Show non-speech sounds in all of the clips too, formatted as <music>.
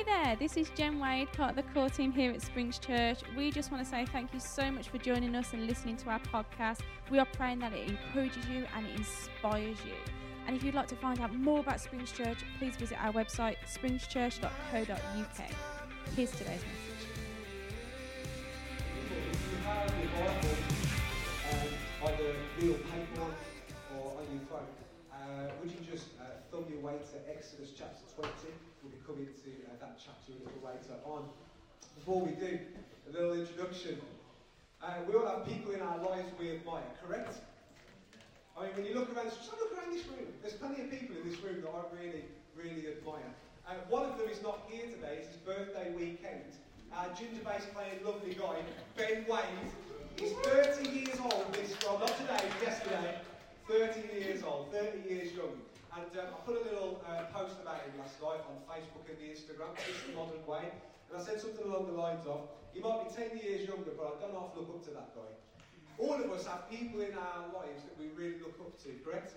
Hey there, this is Jen Wade, part of the core team here at Springs Church. We just want to say thank you so much for joining us and listening to our podcast. We are praying that it encourages you and it inspires you. And if you'd like to find out more about Springs Church, please visit our website, springschurch.co.uk. Here's today's message. If you have Bible, um, either real paper or on your phone, uh, would you just uh, thumb your way to Exodus chapter 20? We'll be coming to uh, that chapter a little later on. Before we do, a little introduction. Uh, we all have people in our lives we admire, correct? I mean, when you look around, just look around this room. There's plenty of people in this room that I really, really admire. Uh, one of them is not here today. It's his birthday weekend. Our ginger bass playing lovely guy, Ben Wade. He's 30 years old. This well, not today, yesterday. 30 years old, 30 years young. And um, I put a little uh, post about him last night on Facebook and the Instagram, It's the Modern Way. And I said something along the lines of, he might be 10 years younger, but I don't half look up to that guy. All of us have people in our lives that we really look up to, correct?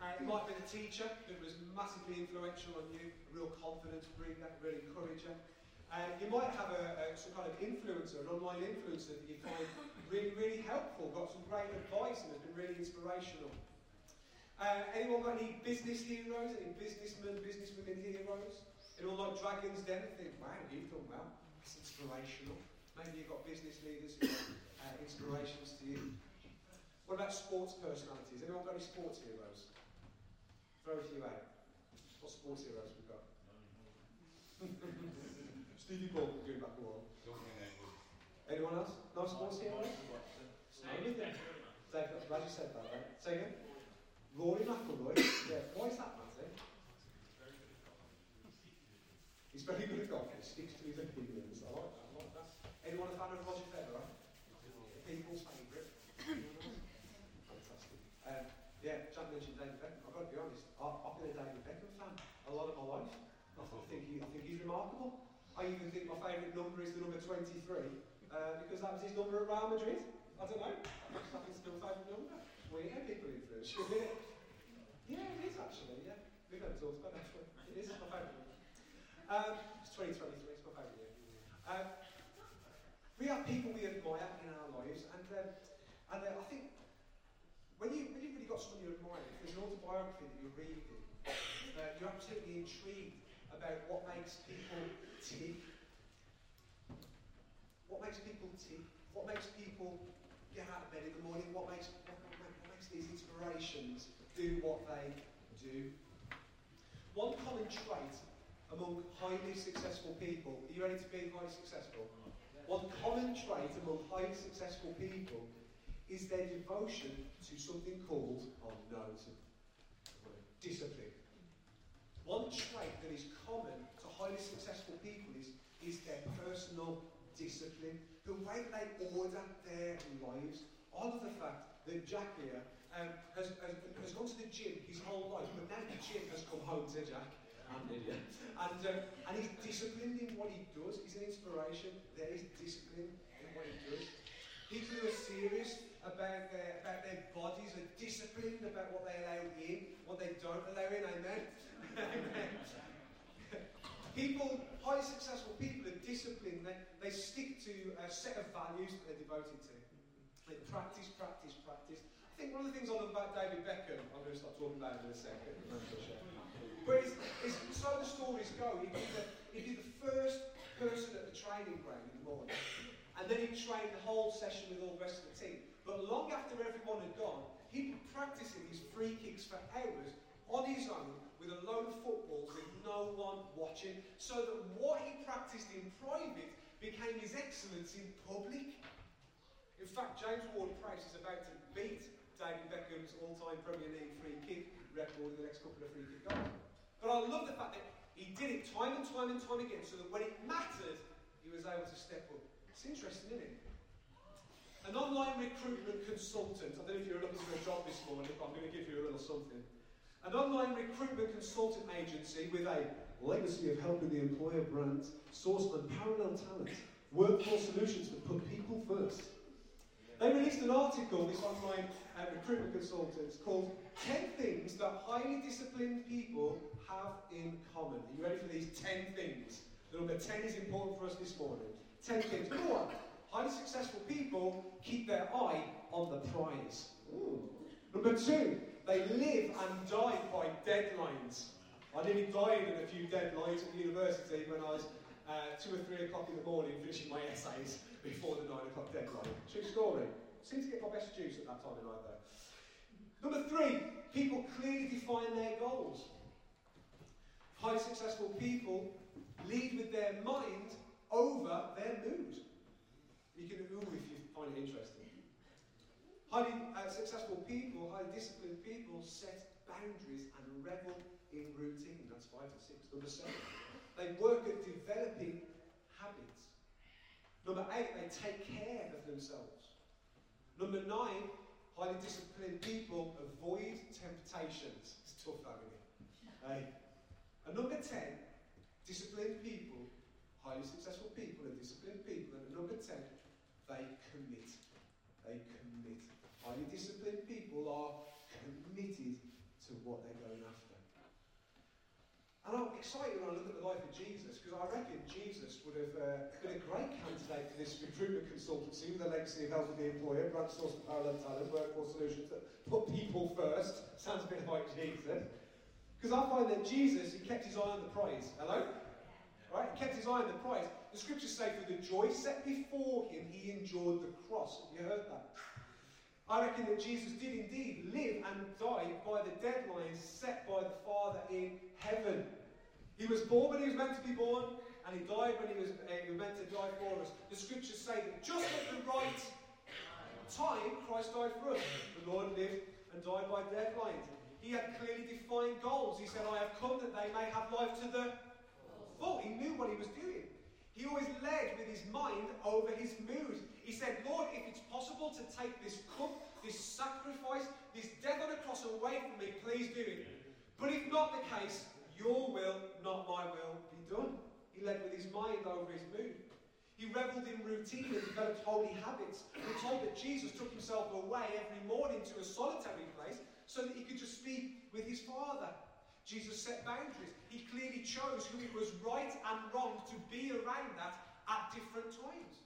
Uh, it might be the teacher that was massively influential on you, a real confidence bringer, really encourager. Uh, you might have a, a, some kind of influencer, an online influencer that you find really, really helpful, got some great advice and has been really inspirational. Uh, anyone got any business heroes, any businessmen, businesswomen heroes? Anyone like Dragon's Den and think, wow, you've done well, that's inspirational. Maybe you've got business leaders who are uh, inspirations to you. What about sports personalities? Anyone got any sports heroes? Throw a few out. What sports heroes we've got? <laughs> Stevie Ball going back a wall. Anyone else? No sports heroes? David, glad you said that, right? Say again? Rory McIlroy. yeah, why is that, Matty? He's very good at golf. He sticks to his opinions. I like that. I like that. Anyone a fan of Roger Federer? People's favourite. Fantastic. Um, yeah, Jack mentioned David Beckham. I've got to be honest. I've been a David Beckham fan a lot of my life. I think, he, I think he's remarkable. I even think my favourite number is the number 23 uh, because that was his number at Real Madrid. I don't know. I happen to be favourite number. Weird how people you. <laughs> yeah, it is actually, yeah. We've never talked about that. It is my favourite. Um, it's 2023, it's my favourite year. Um, we have people we admire in our lives, and, um, and uh, I think when, you, when you've really got someone you admire, if there's an autobiography that you're reading, uh, you're absolutely intrigued about what makes people tick. What makes people tick? What makes people get out of bed in the morning? What makes, inspirations do what they do? One common trait among highly successful people. Are you ready to be highly successful? One common trait among highly successful people is their devotion to something called, oh discipline. One trait that is common to highly successful people is, is their personal discipline, the way they order their lives. I love the fact that Jack here um, has, has, has gone to the gym his whole life, but now the gym has come home to Jack. And, and, um, and he's disciplined in what he does. He's an inspiration. There is discipline in what he does. People who are serious about their, about their bodies are disciplined about what they allow in, what they don't allow in. Amen. Amen. <laughs> People, highly successful people are disciplined. They, they stick to a set of values that they're devoted to. They practice, practice, practice. I think one of the things love about David Beckham, I'm going to start talking about in a second. But it's, it's, so the stories go, he'd be, the, he'd be the first person at the training ground in the morning. And then he'd train the whole session with all the rest of the team. But long after everyone had gone, he'd be practicing his free kicks for hours on his own with a load of footballs with no one watching, so that what he practiced in private became his excellence in public. In fact, James Ward-Prowse is about to beat David Beckham's all-time Premier League free kick record in the next couple of free kick goals. But I love the fact that he did it time and time and time again, so that when it mattered, he was able to step up. It's interesting, isn't it? An online recruitment consultant. I don't know if you're looking for a job this morning, but I'm going to give you a little something. An online recruitment consultant agency with a legacy of helping the employer brand source unparalleled talent, workforce solutions that put people first. They released an article, this online uh, recruitment consultants, called 10 Things That Highly Disciplined People Have in Common. Are you ready for these 10 things? Number 10 is important for us this morning. 10 things. Go on. Highly successful people keep their eye on the prize. Ooh. Number two, they live and die by deadlines. I nearly died in a few deadlines at university when I was uh, two or three o'clock in the morning finishing my essays before the nine o'clock deadline. True story. Seems to get my best juice at that time of night though. Number three, people clearly define their goals. Highly successful people lead with their mind over their mood. You can ooh if you find it interesting. Highly uh, successful people, highly disciplined people set boundaries and revel in routine. That's five to six. Number seven, they work at developing. Number eight, they take care of themselves. Number nine, highly disciplined people avoid temptations. It's tough, that, isn't it? Hey. And number ten, disciplined people, highly successful people and disciplined people. And number ten, they commit. They commit. Highly disciplined people are committed to what they're going after. And I'm excited when I look at the life of Jesus because I reckon Jesus would have uh, been a great candidate for this recruitment consultancy with the legacy of helping the employer, branch source of parallel talent, workforce solutions that put people first. Sounds a bit like Jesus. Because I find that Jesus, he kept his eye on the prize. Hello? Right? He kept his eye on the prize. The scriptures say, for the joy set before him, he endured the cross. Have you heard that? I reckon that Jesus did indeed live and die by the deadlines set by the Father in heaven. He was born when he was meant to be born, and he died when he was, uh, meant to die for us. The scriptures say that just at the right time, Christ died for us. The Lord lived and died by deadlines. He had clearly defined goals. He said, I have come that they may have life to the full. He knew what he was doing. He always led with his mind over his mood. He said, Lord, if it's possible to take this cup, this sacrifice, this death on a cross away from me, please do it. But if not the case, your will, not my will, be done. He led with his mind over his mood. He revelled in routine and developed holy habits. We're told that Jesus took himself away every morning to a solitary place so that he could just speak with his Father. Jesus set boundaries. He clearly chose who it was right and wrong to be around that at different times.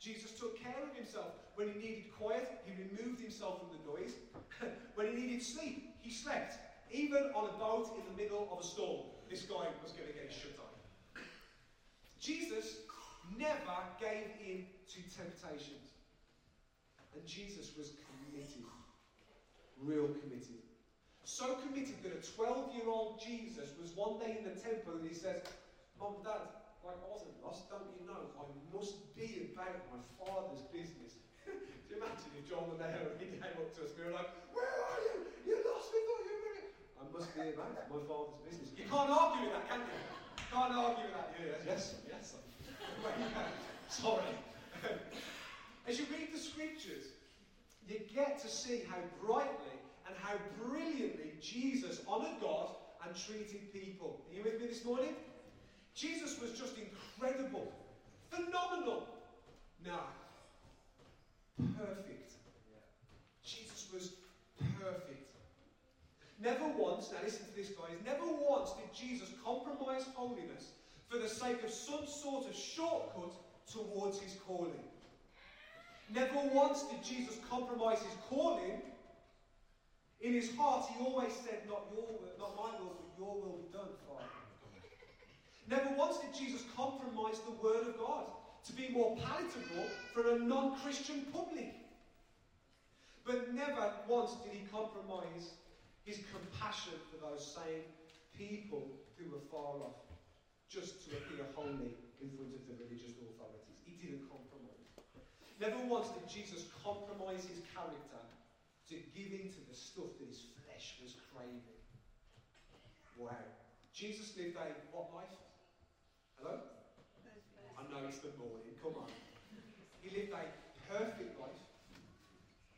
Jesus took care of himself. When he needed quiet, he removed himself from the noise. <laughs> when he needed sleep, he slept. Even on a boat in the middle of a storm, this guy was going to get his shut. Jesus never gave in to temptations. And Jesus was committed. Real committed. So committed that a 12 year old Jesus was one day in the temple and he says, Mom, Dad, like I wasn't lost, don't you know? I must be about my father's business. <laughs> Do you imagine if John and Naomi came up to us and we were like, Where are you? You're lost, we thought you must be about my father's business. You can't argue with that, can you? Can't argue with that. Yeah, yes, yes. Sorry. As you read the scriptures, you get to see how brightly and how brilliantly Jesus honoured God and treated people. Are you with me this morning? Jesus was just incredible, phenomenal. Now, perfect. Jesus was perfect. Never once, now listen to this, guys, never once did Jesus compromise holiness for the sake of some sort of shortcut towards his calling. Never once did Jesus compromise his calling. In his heart, he always said, Not your will, not my will, but your will be done, Father. Never once did Jesus compromise the word of God to be more palatable for a non Christian public. But never once did he compromise his compassion for those same people who were far off, just to appear holy in front of the religious authorities. He didn't compromise. Never once did Jesus compromise his character to give in to the stuff that his flesh was craving. Wow. Jesus lived a what life? Hello? I know it's the morning, come on. He lived a perfect life.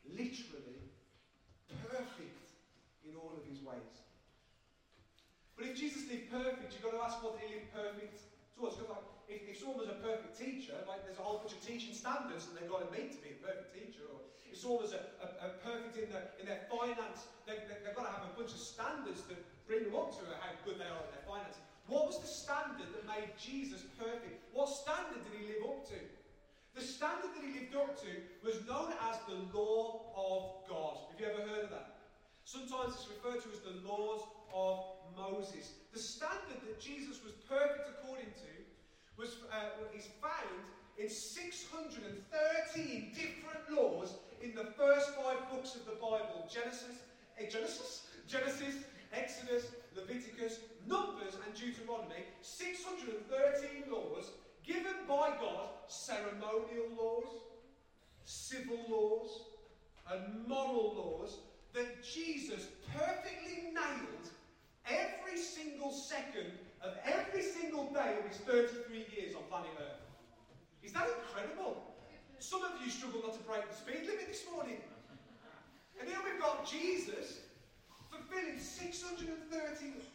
Literally perfect in all of his ways. But if Jesus lived perfect, you've got to ask what did he live perfect towards? Because like, if, if someone was a perfect teacher, like there's a whole bunch of teaching standards that they've got to meet to be a perfect teacher, or if someone was a, a, a perfect in their, in their finance, they, they, they've got to have a bunch of standards that bring them up to how good they are in their finances. What was the standard that made Jesus perfect? What standard did he live up to? The standard that he lived up to was known as the law of God. Have you ever heard of that? Sometimes it's referred to as the laws of Moses. The standard that Jesus was perfect according to was, uh, is found in 613 different laws in the first five books of the Bible Genesis, uh, Genesis, Genesis, Exodus, Leviticus, Numbers, and Deuteronomy. 613 laws given by God, ceremonial laws, civil laws, and moral laws that Jesus perfectly nailed every single second of every single day of his 33 years on planet Earth. Is that incredible? Some of you struggle not to break the speed limit this morning. And here we've got Jesus fulfilling 630.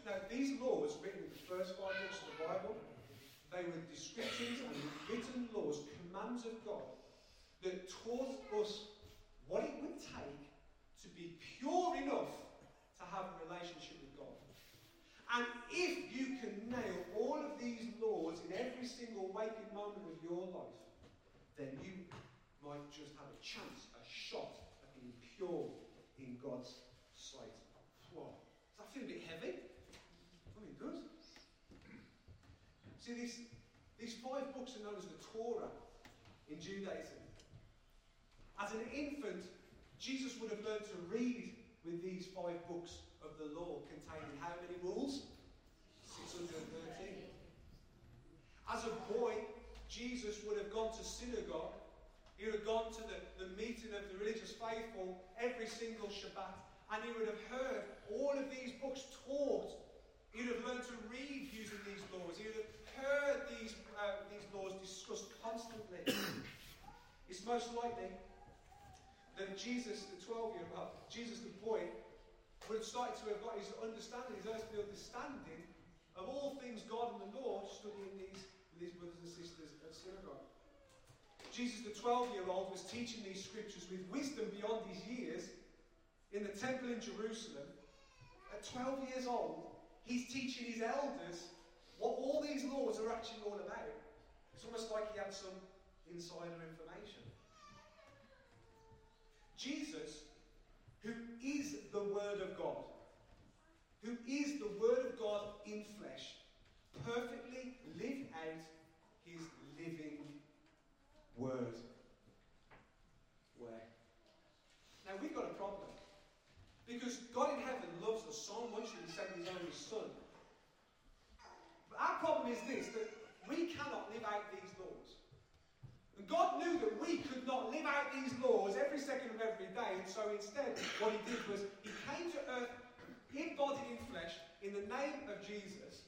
Now, these laws written in the first five books of the Bible, they were descriptions and written laws, commands of God, that taught us what it would take to be pure enough to have a relationship. And if you can nail all of these laws in every single waking moment of your life, then you might just have a chance, a shot at being pure in God's sight. Whoa. Does that feel a bit heavy? I mean, it does. See, these, these five books are known as the Torah in Judaism. As an infant, Jesus would have learned to read with these five books of the law containing how many rules? 613. As a boy, Jesus would have gone to synagogue. He would have gone to the, the meeting of the religious faithful every single Shabbat. And he would have heard all of these books taught. He would have learned to read using these laws. He would have heard these, uh, these laws discussed constantly. <coughs> it's most likely that Jesus, the 12 year old, Jesus the boy, would have started to have got his understanding, his earthly understanding of all things God and the law, studying these with his brothers and sisters at synagogue. Jesus, the 12 year old, was teaching these scriptures with wisdom beyond his years in the temple in Jerusalem. At 12 years old, he's teaching his elders what all these laws are actually all about. It's almost like he had some insider information. Jesus who is the Word of God, who is the Word of God in flesh, perfectly lived out his living Word. Where? Now we've got a problem. Because God in heaven loves us so much that he sent his only Son. But our problem is this that we cannot live out these laws. And God knew that we could not live out these laws every second of every day, and so instead, what He did was He came to earth, embodied in flesh, in of Jesus.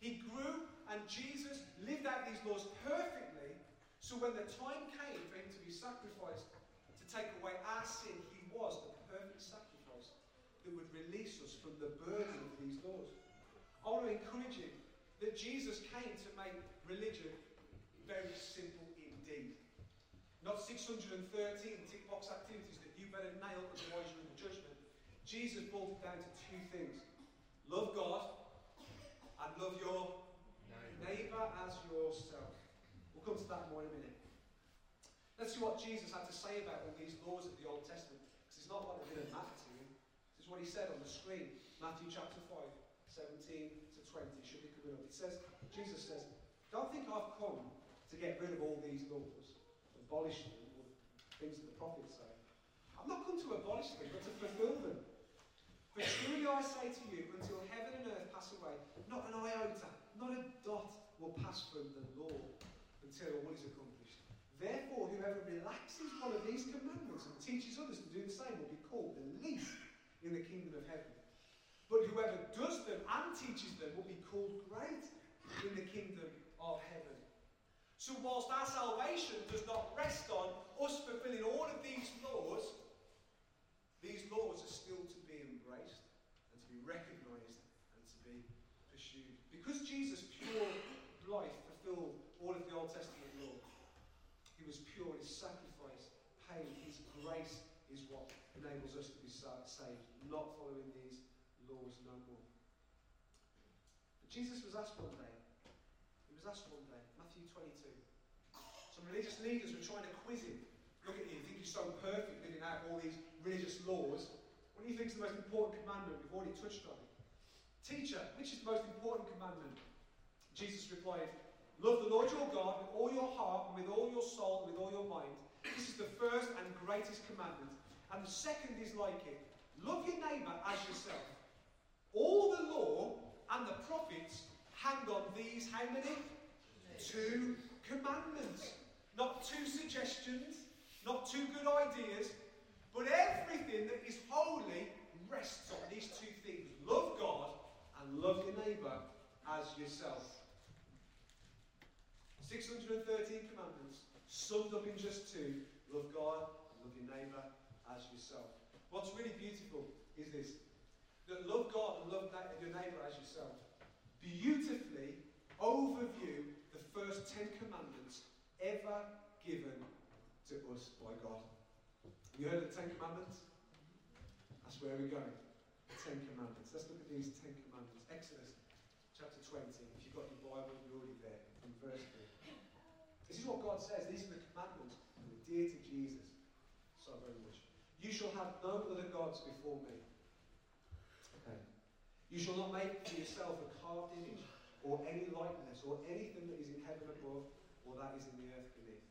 He grew, and Jesus lived out these laws perfectly, so when the time came for Him to be sacrificed to take away our sin, He was the perfect sacrifice that would release us from the burden of these laws. I want to encourage you that Jesus came to make religion very simple indeed. Not 613 tick box activities that you better nail, otherwise you're in the judgment. Jesus boiled it down to two things love God and love your neighbour as yourself. We'll come to that more in a minute. Let's see what Jesus had to say about all these laws of the Old Testament, because it's not what it didn't matter to him. This is what he said on the screen Matthew chapter 5, 17 to 20. Should be coming up. It says, Jesus says, Don't think I've come to get rid of all these laws, abolish them, or things that the prophets say. I've not come to abolish them, but to fulfill them. For truly I say to you, until heaven and earth pass away, not an iota, not a dot will pass from the law until all is accomplished. Therefore, whoever relaxes one of these commandments and teaches others to do the same will be called the least in the kingdom of heaven. But whoever does them and teaches them will be called great in the kingdom of heaven. So, whilst our salvation does not rest on us fulfilling all of these laws, these laws are still to be embraced and to be recognized and to be pursued. Because Jesus' pure life fulfilled Old Testament law. He was pure, his sacrifice paid, his grace is what enables us to be saved, not following these laws no more. But Jesus was asked one day, he was asked one day, Matthew 22. Some religious leaders were trying to quiz him. Look at you, you think you're so perfect living out all these religious laws. What do you think is the most important commandment? We've already touched on it. Teacher, which is the most important commandment? Jesus replied, Love the Lord your God with all your heart, and with all your soul, and with all your mind. This is the first and greatest commandment. And the second is like it love your neighbour as yourself. All the law and the prophets hang on these how many? Two commandments. Not two suggestions, not two good ideas, but everything that is holy rests on these two things love God and love your neighbour as yourself. 613 commandments, summed up in just two love God and love your neighbour as yourself. What's really beautiful is this that love God and love your neighbour as yourself beautifully overview the first Ten Commandments ever given to us by God. You heard of the Ten Commandments? That's where we're going. The Ten Commandments. Let's look at these Ten Commandments. Exodus chapter 20. If you've got your Bible, you're already there. From verse 3. This is what God says. These are the commandments that are dear to Jesus so very much. You shall have no other gods before me. You shall not make for yourself a carved image or any likeness or anything that is in heaven above or that is in the earth beneath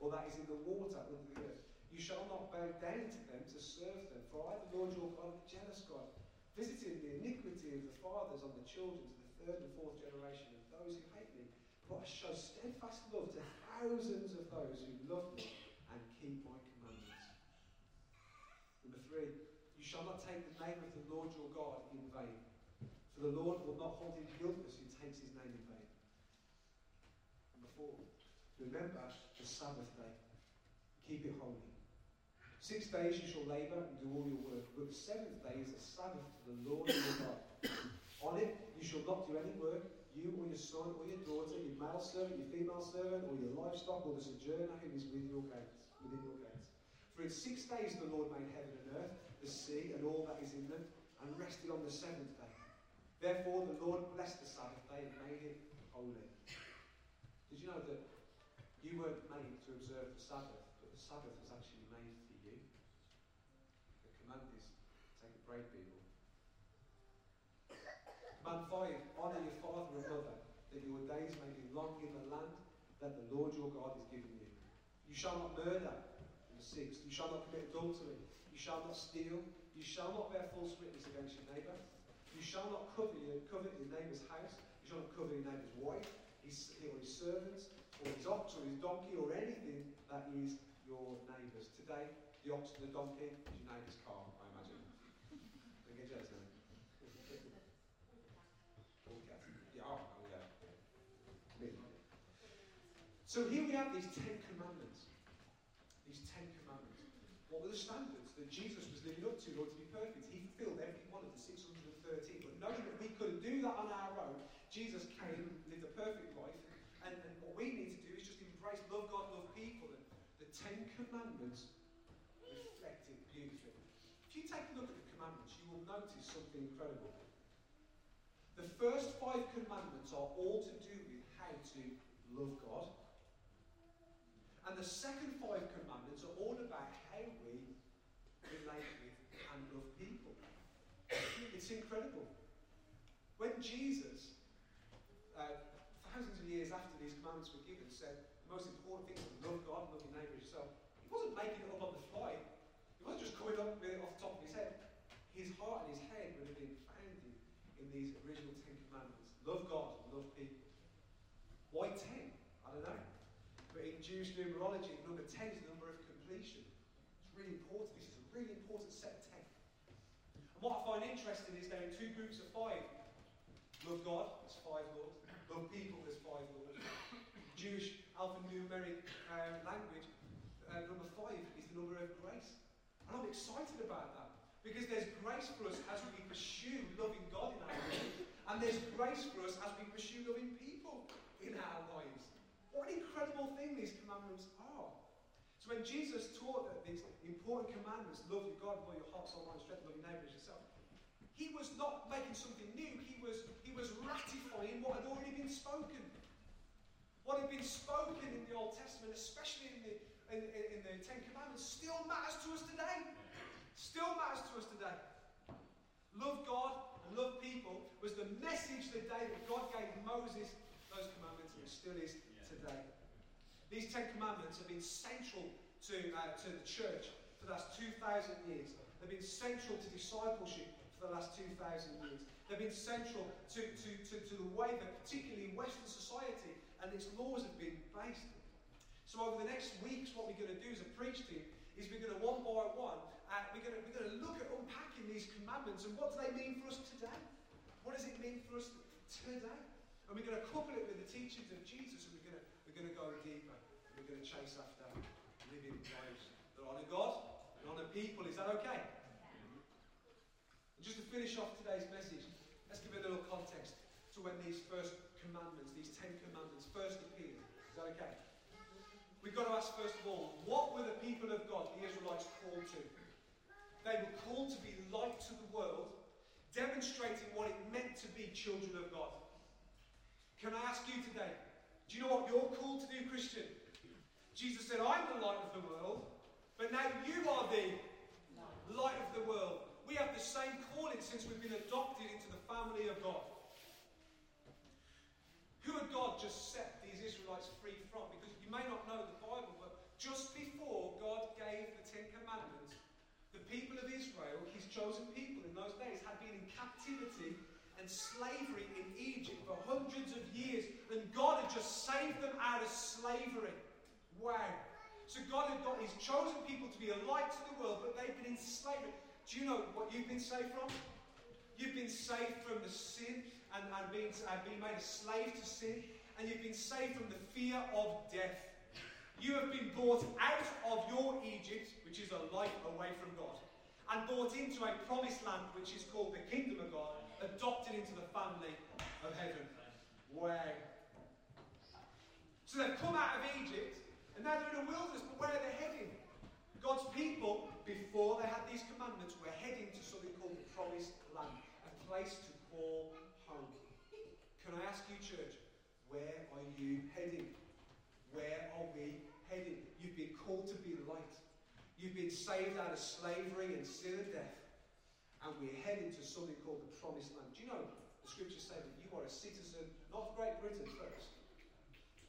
or that is in the water under the earth. You shall not bow down to them to serve them, for I, the Lord your God, a jealous God, visiting the iniquity of the fathers on the children to the third and fourth generation of those who hate me. But I show steadfast love to thousands of those who love me and keep my commandments. Number three, you shall not take the name of the Lord your God for the Lord will not hold him guiltless who takes his name in vain. Number four, remember the Sabbath day. Keep it holy. Six days you shall labour and do all your work, but the seventh day is a Sabbath to the Lord your God. On it you shall not do any work, you or your son or your daughter, your male servant, your female servant, or your livestock, or the sojourner who is with your gates, within your gates. For in six days the Lord made heaven and earth, the sea, and all that is in them, and rested on the seventh day. Therefore the Lord blessed the Sabbath day and made it holy. Did you know that you weren't made to observe the Sabbath, but the Sabbath was actually made for you? The command is take a break, people. Command 5 Honour your father and mother, that your days may be long in the land that the Lord your God is giving you. You shall not murder. Number 6. You shall not commit adultery. You shall not steal. You shall not bear false witness against your neighbour. You shall not covet your, covet your house. You shall not covet your neighbour's wife, his, or his servants, or his ox, or his donkey, or anything that is your neighbour's. Today, the ox and the donkey is your neighbour's car, I imagine. Don't get jealous now. Yeah, oh. So here we have these Ten Commandments. These Ten Commandments. What were the standards that Jesus was living up to in order to be perfect? He fulfilled every one of the 613. But knowing that we couldn't that on our own, Jesus came, lived a perfect life. And, and what we need to do is just embrace love God, love people. And the Ten Commandments reflect it beautifully. If you take a look at the commandments, you will notice something incredible. The first five commandments are all to do with how to love God. And the second five commandments are all about how we relate with and love people. It's incredible. When Jesus, uh, thousands of years after these commandments were given, said the most important thing is to love God and love your neighbour as yourself, he wasn't making it up on the fly. He wasn't just coming up with it off the top of his head. His heart and his head would have been founded in these original Ten Commandments. Love God and love people. Why ten? I don't know. But in Jewish numerology, number 10 is the number of completion. It's really important. This is a really important set of 10. And what I find interesting is there are two groups of five. Love God, there's five laws. Love people, there's five laws. Jewish alphanumeric uh, language, uh, number five is the number of grace. And I'm excited about that. Because there's grace for us as we pursue loving God in our lives. And there's grace for us as we pursue loving people in our lives. What What an incredible thing these commandments are. So when Jesus taught that these important commandments, love your God with all your heart, soul, mind, strength, love your neighbour as yourself, he was not making something new. He was, he was ratifying what had already been spoken. What had been spoken in the Old Testament, especially in the, in, in, the Ten Commandments, still matters to us today. Still matters to us today. Love God and love people was the message the day that God gave Moses those commandments, and it still is today. These Ten Commandments have been central to, uh, to the church for the last 2,000 years. They've been central to discipleship for the last 2,000 years. They've been central to, to, to, to the way that, particularly Western society, and its laws have been based. So over the next weeks, what we're going to do as a preach team is we're going to one by one, uh, we're, going to, we're going to look at unpacking these commandments and what do they mean for us today? What does it mean for us today? And we're going to couple it with the teachings of Jesus and we're going to, we're going to go deeper. We're going to chase after living lives that honour God and honour people. Is that okay? Finish off today's message, let's give a little context to when these first commandments, these Ten Commandments, first appeared. Is that okay? We've got to ask first of all, what were the people of God, the Israelites, called to? They were called to be light to the world, demonstrating what it meant to be children of God. Can I ask you today, do you know what you're called to do, Christian? Jesus said, I'm the light of the world, but now you are the light of the world. We have the same calling since we've been adopted into the family of God. Who had God just set these Israelites free from? Because you may not know the Bible, but just before God gave the Ten Commandments, the people of Israel, his chosen people in those days, had been in captivity and slavery in Egypt for hundreds of years. And God had just saved them out of slavery. Wow. So God had got his chosen people to be a light to the world, but they've been in slavery. Do you know what you've been saved from? You've been saved from the sin and, and being, uh, being made a slave to sin, and you've been saved from the fear of death. You have been brought out of your Egypt, which is a life away from God, and brought into a promised land, which is called the kingdom of God, adopted into the family of heaven. Wow. So they've come out of Egypt, and now they're in a wilderness, but where are they heading? God's people, before they had these commandments, were heading to something called the promised land, a place to call home. Can I ask you, church, where are you heading? Where are we heading? You've been called to be light. You've been saved out of slavery and sin and death. And we're heading to something called the promised land. Do you know the scriptures say that you are a citizen, not of Great Britain first.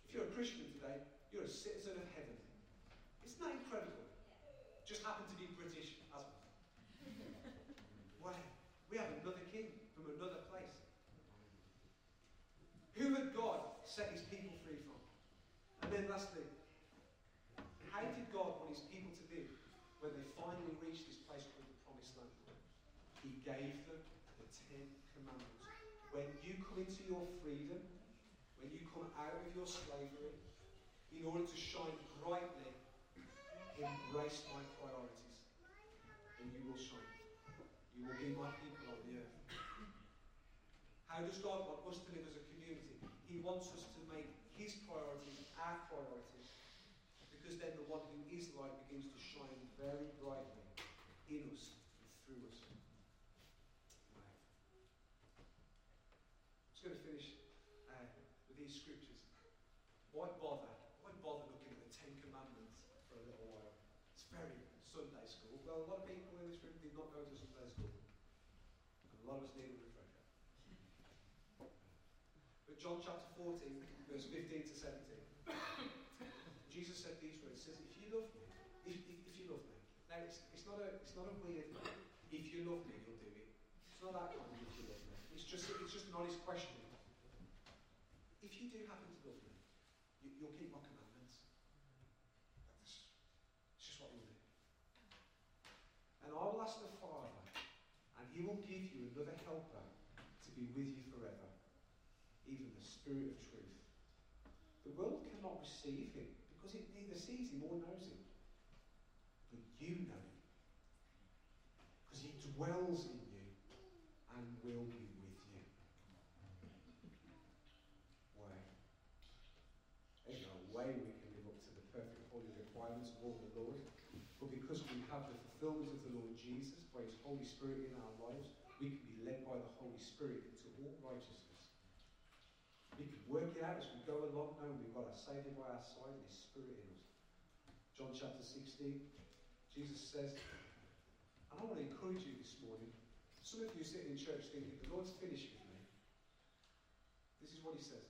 If you're a Christian today, you're a citizen of heaven. Isn't that incredible? Just happen to be British as well. We have another king from another place. Who had God set his people free from? And then lastly, how did God want his people to live when they finally reached this place called the Promised Land? He gave them the Ten Commandments. When you come into your freedom, when you come out of your slavery, in order to shine brightly, embrace my priorities, and you will shine. My people on the earth. How does God want us to live as a community? He wants us to make His priorities our priorities. Because then the one who is light begins to shine very brightly in us and through us. Right. I'm just going to finish uh, with these scriptures. Why bother? Why bother looking at the Ten Commandments for a little while? It's very Sunday school. Well, a lot of people in this room did not go to Sunday school. Refresher. But John chapter 14, verse 15 to 17. Jesus said these words. Says, if you love me, if, if, if you love me. Now, it's, it's, not a, it's not a weird, if you love me, you'll do it. It's not that kind of if you love me. It's just, it's just an honest question. If you do happen to love me, you, you'll keep my commandments. That's, it's just what you'll do. And I will ask the he will give you another helper to be with you forever, even the Spirit of truth. The world cannot receive him because it neither sees him nor knows him. But you know him because he dwells in you and will be with you. Why? There's no way we can live up to the perfect holy requirements of all the Lord. But because we have the fulfillment of the Lord Jesus by his Holy Spirit in our work it out as we go along, knowing we've got our Saviour by our side and His Spirit in us. John chapter 16, Jesus says, and I want to encourage you this morning. Some of you sitting in church thinking, the Lord's finished with me. This is what He says.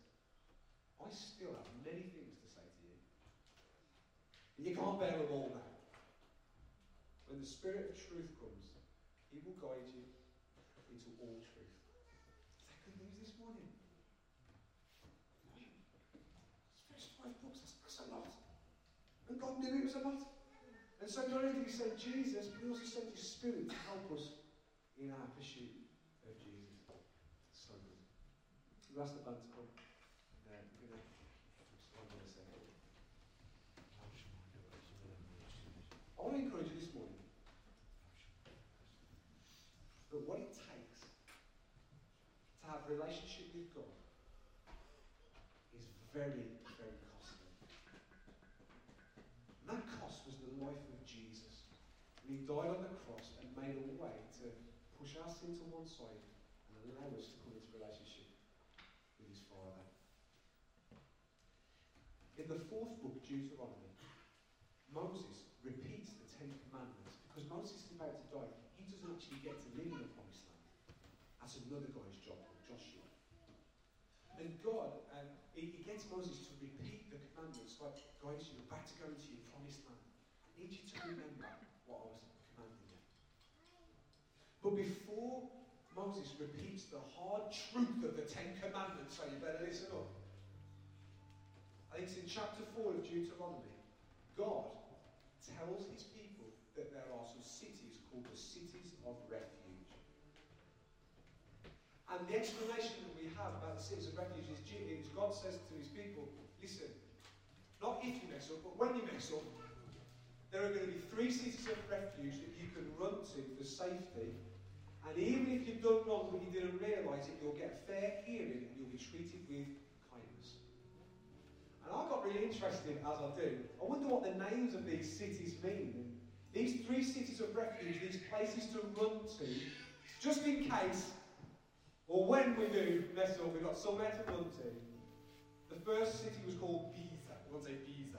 I still have many things to say to you. But you can't bear them all now. When the Spirit of truth comes, He will guide you into all truth. Is that good news this morning? It's first five books, that's, that's a lot. And God knew it was a lot. And so not only did He send Jesus, but He also sent His Spirit to help us in our pursuit of Jesus. So good. You ask the band to come. Uh, we're gonna, hold on a second. I want to encourage you this morning that what it takes to have a relationship with God is very, very costly. And that cost was the life of Jesus. When he died on the cross and made a way to push our sin to one side and allow us to come into relationship with his Father. In the fourth book, Deuteronomy, Moses repeats the Ten Commandments because Moses is about to die. He doesn't actually get to live in the promised land. That's another guy's job Joshua. And God, um, he, he, gets Moses to repeat the commandments like, guys, you're about to go into your promised land. I need you to remember what I was commanding you. But before Moses repeats the hard truth of the Ten Commandments, so you better listen up. I think it's in chapter 4 of Deuteronomy. God tells his people that there are some cities called the cities of refuge. And the explanation that we have about the cities of refuge is, is God says to his people, listen, not if you mess up, but when you mess up, there are going to be three cities of refuge that you can run to for safety. And even if you've done wrong but you didn't realise it, you'll get fair hearing and you'll be treated with kindness. And I got really interested as I do. I wonder what the names of these cities mean. These three cities of refuge, these places to run to, just in case, or when we do mess up, we've got somewhere to run to. The first city was called Pisa. Won't say Pisa.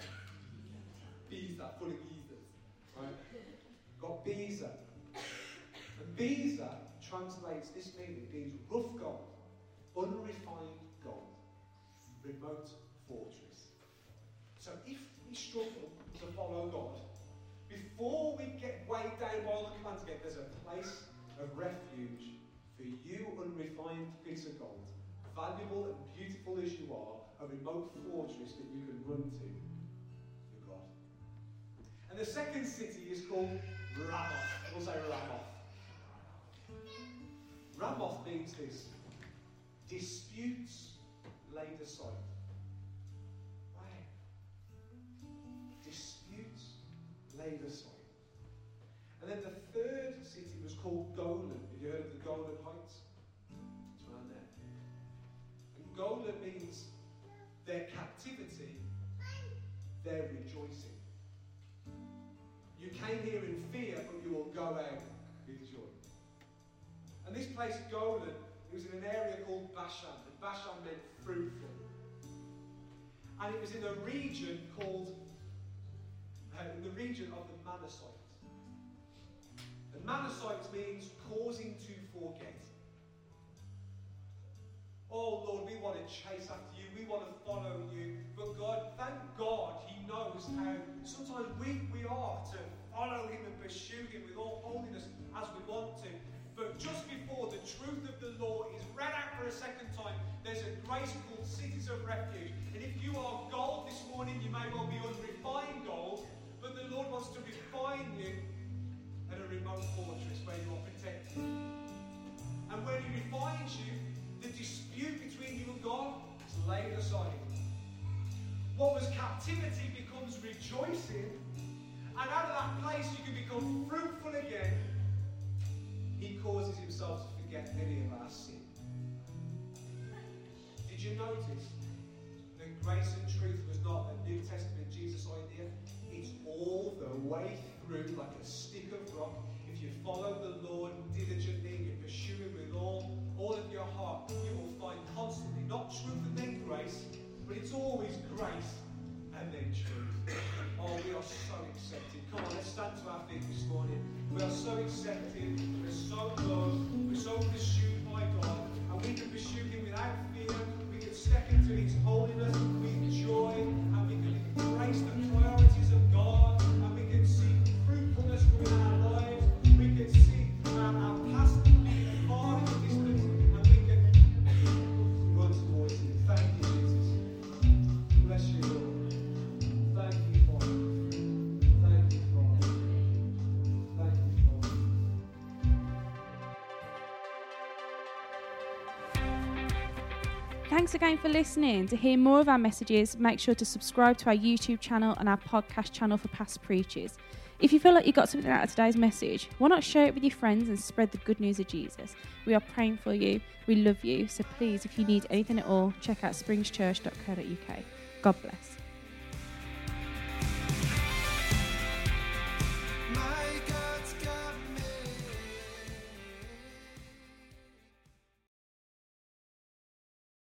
Pisa, full of. Right? Got Pisa. Pisa translates this meaning, means rough gold, unrefined gold, remote fortress. So if we struggle to follow God, before we get weighed down by all the commands again, there's a place of refuge for you, unrefined bits of gold, valuable and beautiful as you are, a remote fortress that you can run to for God. And the second city is called Ramoth. We'll say Ramoth. Ramoth means this disputes laid aside. Why? Disputes laid aside. And then the third city was called Golan. Have you heard of the Golan Heights? It's around there. And Golan means their captivity, their rejoicing. Place, Golan, it was in an area called Bashan, and Bashan meant fruitful. And it was in a region called, uh, in the region of the Manassites. And Manassites means causing to forget. Oh Lord, we want to chase after you. We want to follow you. But God, thank God, He knows how sometimes weak we are to follow Him and pursue Him with all holiness as we want to. But just before the truth of the law is read out for a second time, there's a grace called cities of refuge. And if you are gold this morning, you may well be unrefined gold, but the Lord wants to refine you at a remote fortress where you are protected. And when He refines you, the dispute between you and God is laid aside. What was captivity becomes rejoicing, forget any of our sin. Did you notice that grace and truth was not a New Testament Jesus idea. It's all the way through like a stick of rock. If you follow the Lord diligently, you pursue Him with all, all of your heart, you will find constantly not truth and then grace, but it's always grace and then truth. Oh, we are so accepted. Come on, let's stand to our feet this morning. We are so accepted. We're so loved. We're so pursued by God. And we can pursue Him without fear. We to His holiness with Thanks again for listening. To hear more of our messages, make sure to subscribe to our YouTube channel and our podcast channel for past preachers. If you feel like you got something out of today's message, why not share it with your friends and spread the good news of Jesus? We are praying for you. We love you. So please, if you need anything at all, check out springschurch.co.uk. God bless.